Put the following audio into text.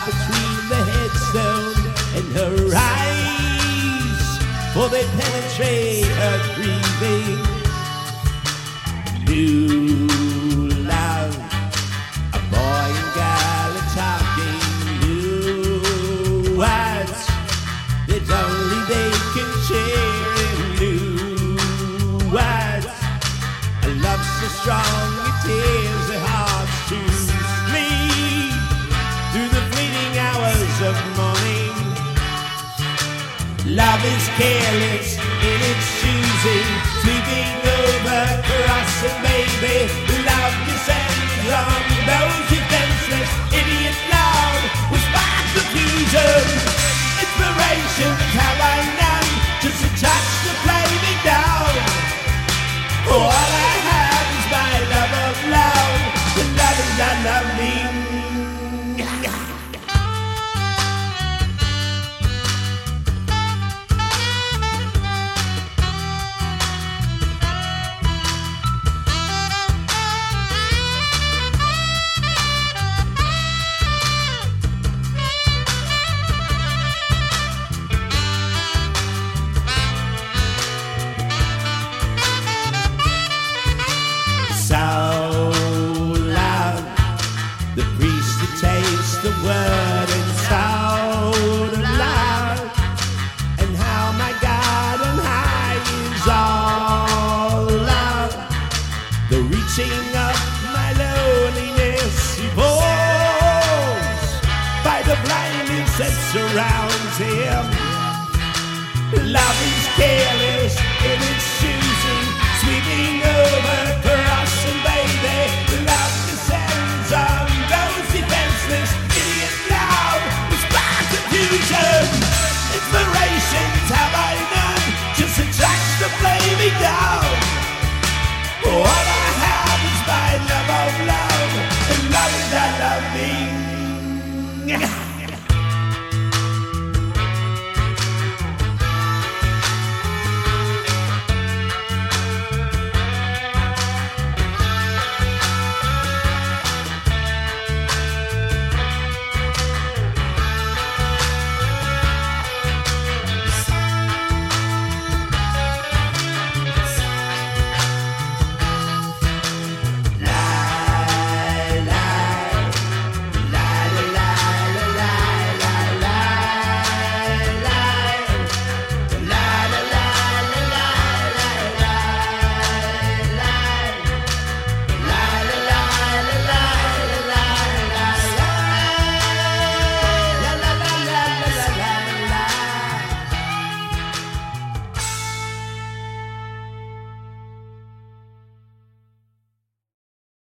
between the headstone and her eyes, for they penetrate her grieving. New love, a boy and girl are talking new words that only they can share in new words. A love so strong Love is careless in its choosing, sweeping over crossing, baby. Love descends on those defenseless, idiot love with spark confusion. The priest that tastes the word and so loud, and how my God and high is all loud. The reaching of my loneliness falls by the blindness that surrounds him. Love is in